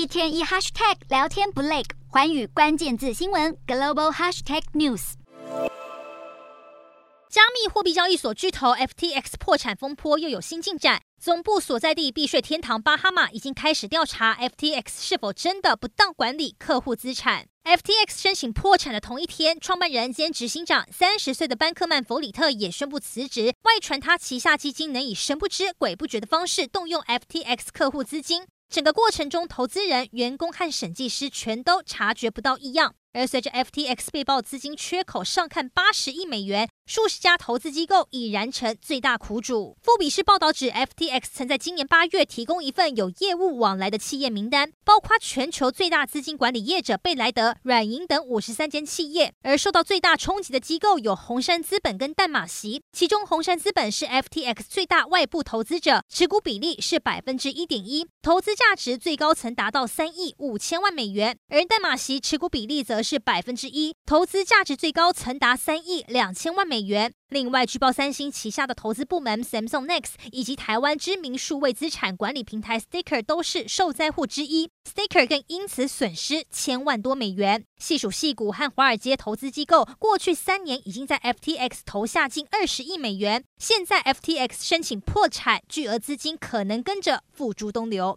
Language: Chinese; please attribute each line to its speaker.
Speaker 1: 一天一 hashtag 聊天不累，寰宇关键字新闻 global hashtag news。
Speaker 2: 加密货币交易所巨头 FTX 破产风波又有新进展，总部所在地避税天堂巴哈马已经开始调查 FTX 是否真的不当管理客户资产。FTX 申请破产的同一天，创办人兼执行长三十岁的班克曼·弗里特也宣布辞职。外传他旗下基金能以神不知鬼不觉的方式动用 FTX 客户资金，整个过程中，投资人、员工和审计师全都察觉不到异样。而随着 FTX 被曝资金缺口上看八十亿美元，数十家投资机构已然成最大苦主。富比士报道指，FTX 曾在今年八月提供一份有业务往来的企业名单，包括全球最大资金管理业者贝莱德、软银等五十三间企业。而受到最大冲击的机构有红杉资本跟淡马锡，其中红杉资本是 FTX 最大外部投资者，持股比例是百分之一点一，投资价值最高曾达到三亿五千万美元。而淡马锡持股比例则是百分之一，投资价值最高曾达三亿两千万美元。另外，据报三星旗下的投资部门 Samsung Next 以及台湾知名数位资产管理平台 Staker 都是受灾户之一，Staker 更因此损失千万多美元。细数矽谷和华尔街投资机构，过去三年已经在 FTX 投下近二十亿美元，现在 FTX 申请破产，巨额资金可能跟着付诸东流。